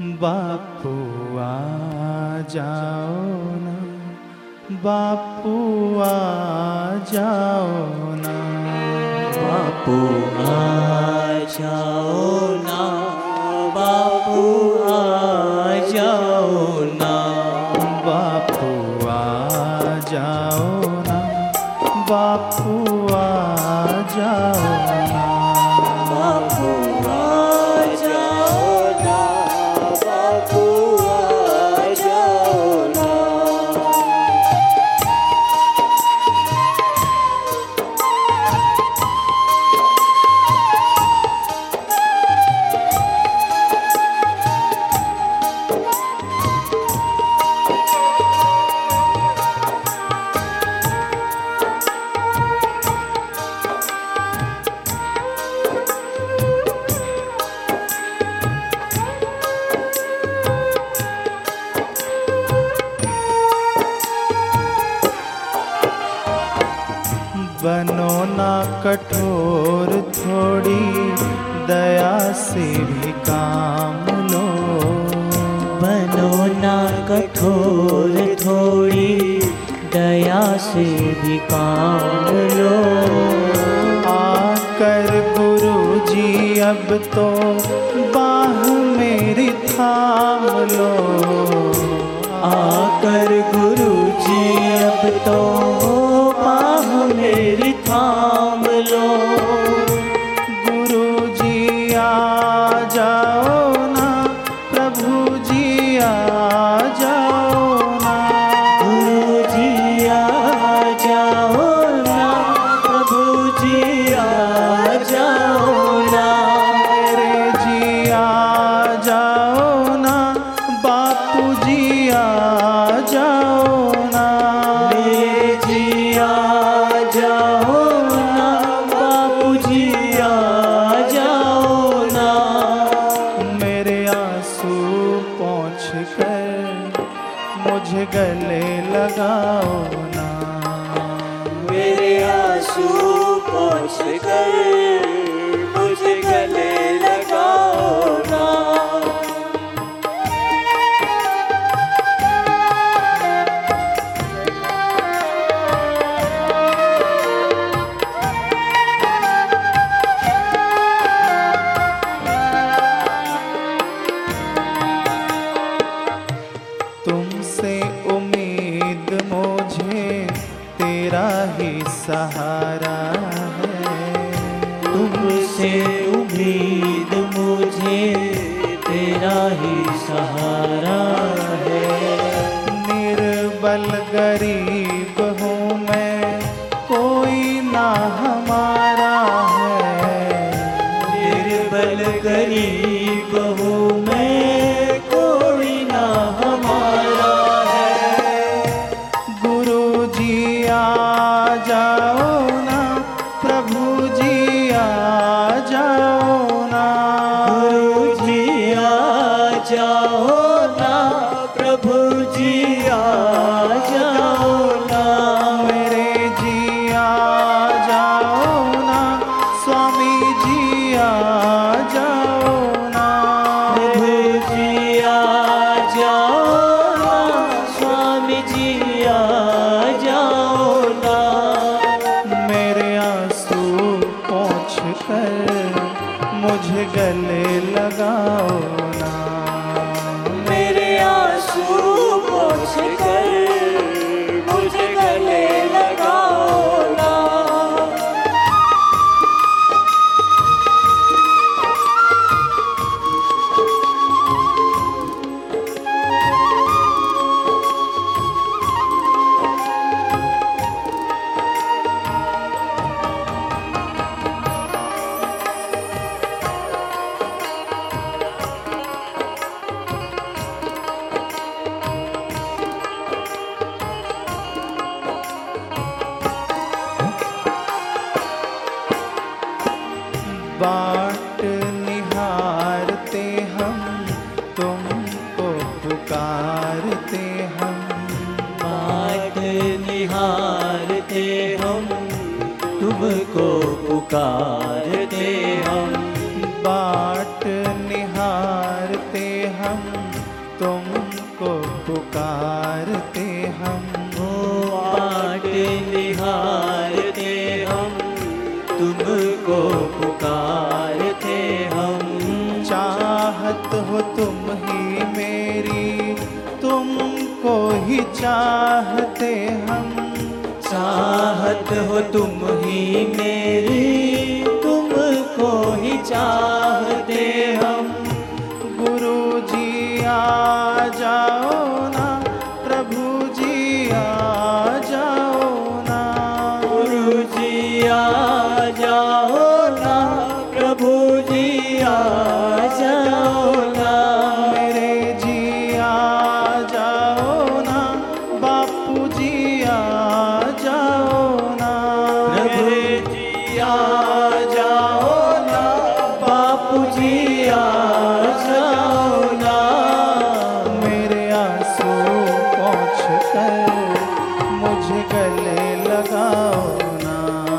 बापू आ जाओ ना बापू आ जाओ ना। बापू आ जाओ ना बापू आ जाओ ना। बापू आ जाओ ना बापू आ जाओ बनो ना कठोर थोड़ी दया से भी काम लो। बनो ना कठोर थोड़ी दया से भी काम लो। आकर गुरु जी अब तो बाह मेरी थाम लो। आकर गुरु जी अब तो लगाओ ना। मेरे आँसू पहुँच कर तुमसे उम्मीद मुझे तेरा ही सहारा है। निर्बल गरीब हूँ मैं, कोई ना हमारा है। निर्बल गरीब हूँ मैं, कोई ना हमारा है। गुरु जी आ बाट निहारते हम तुमको पुकारते हम। बाट निहारते हम तुमको पुकारते हम। बाट निहारते हम तुमको पुकारते हम। ओ बाट निहारते हम तुमको पुकार हो तुम ही मेरी। तुमको ही चाहते हम। चाहत हो तुम ही मेरी। तुमको ही चाहते हम। आँसू पहुँच कर मुझे गले लगाओ ना।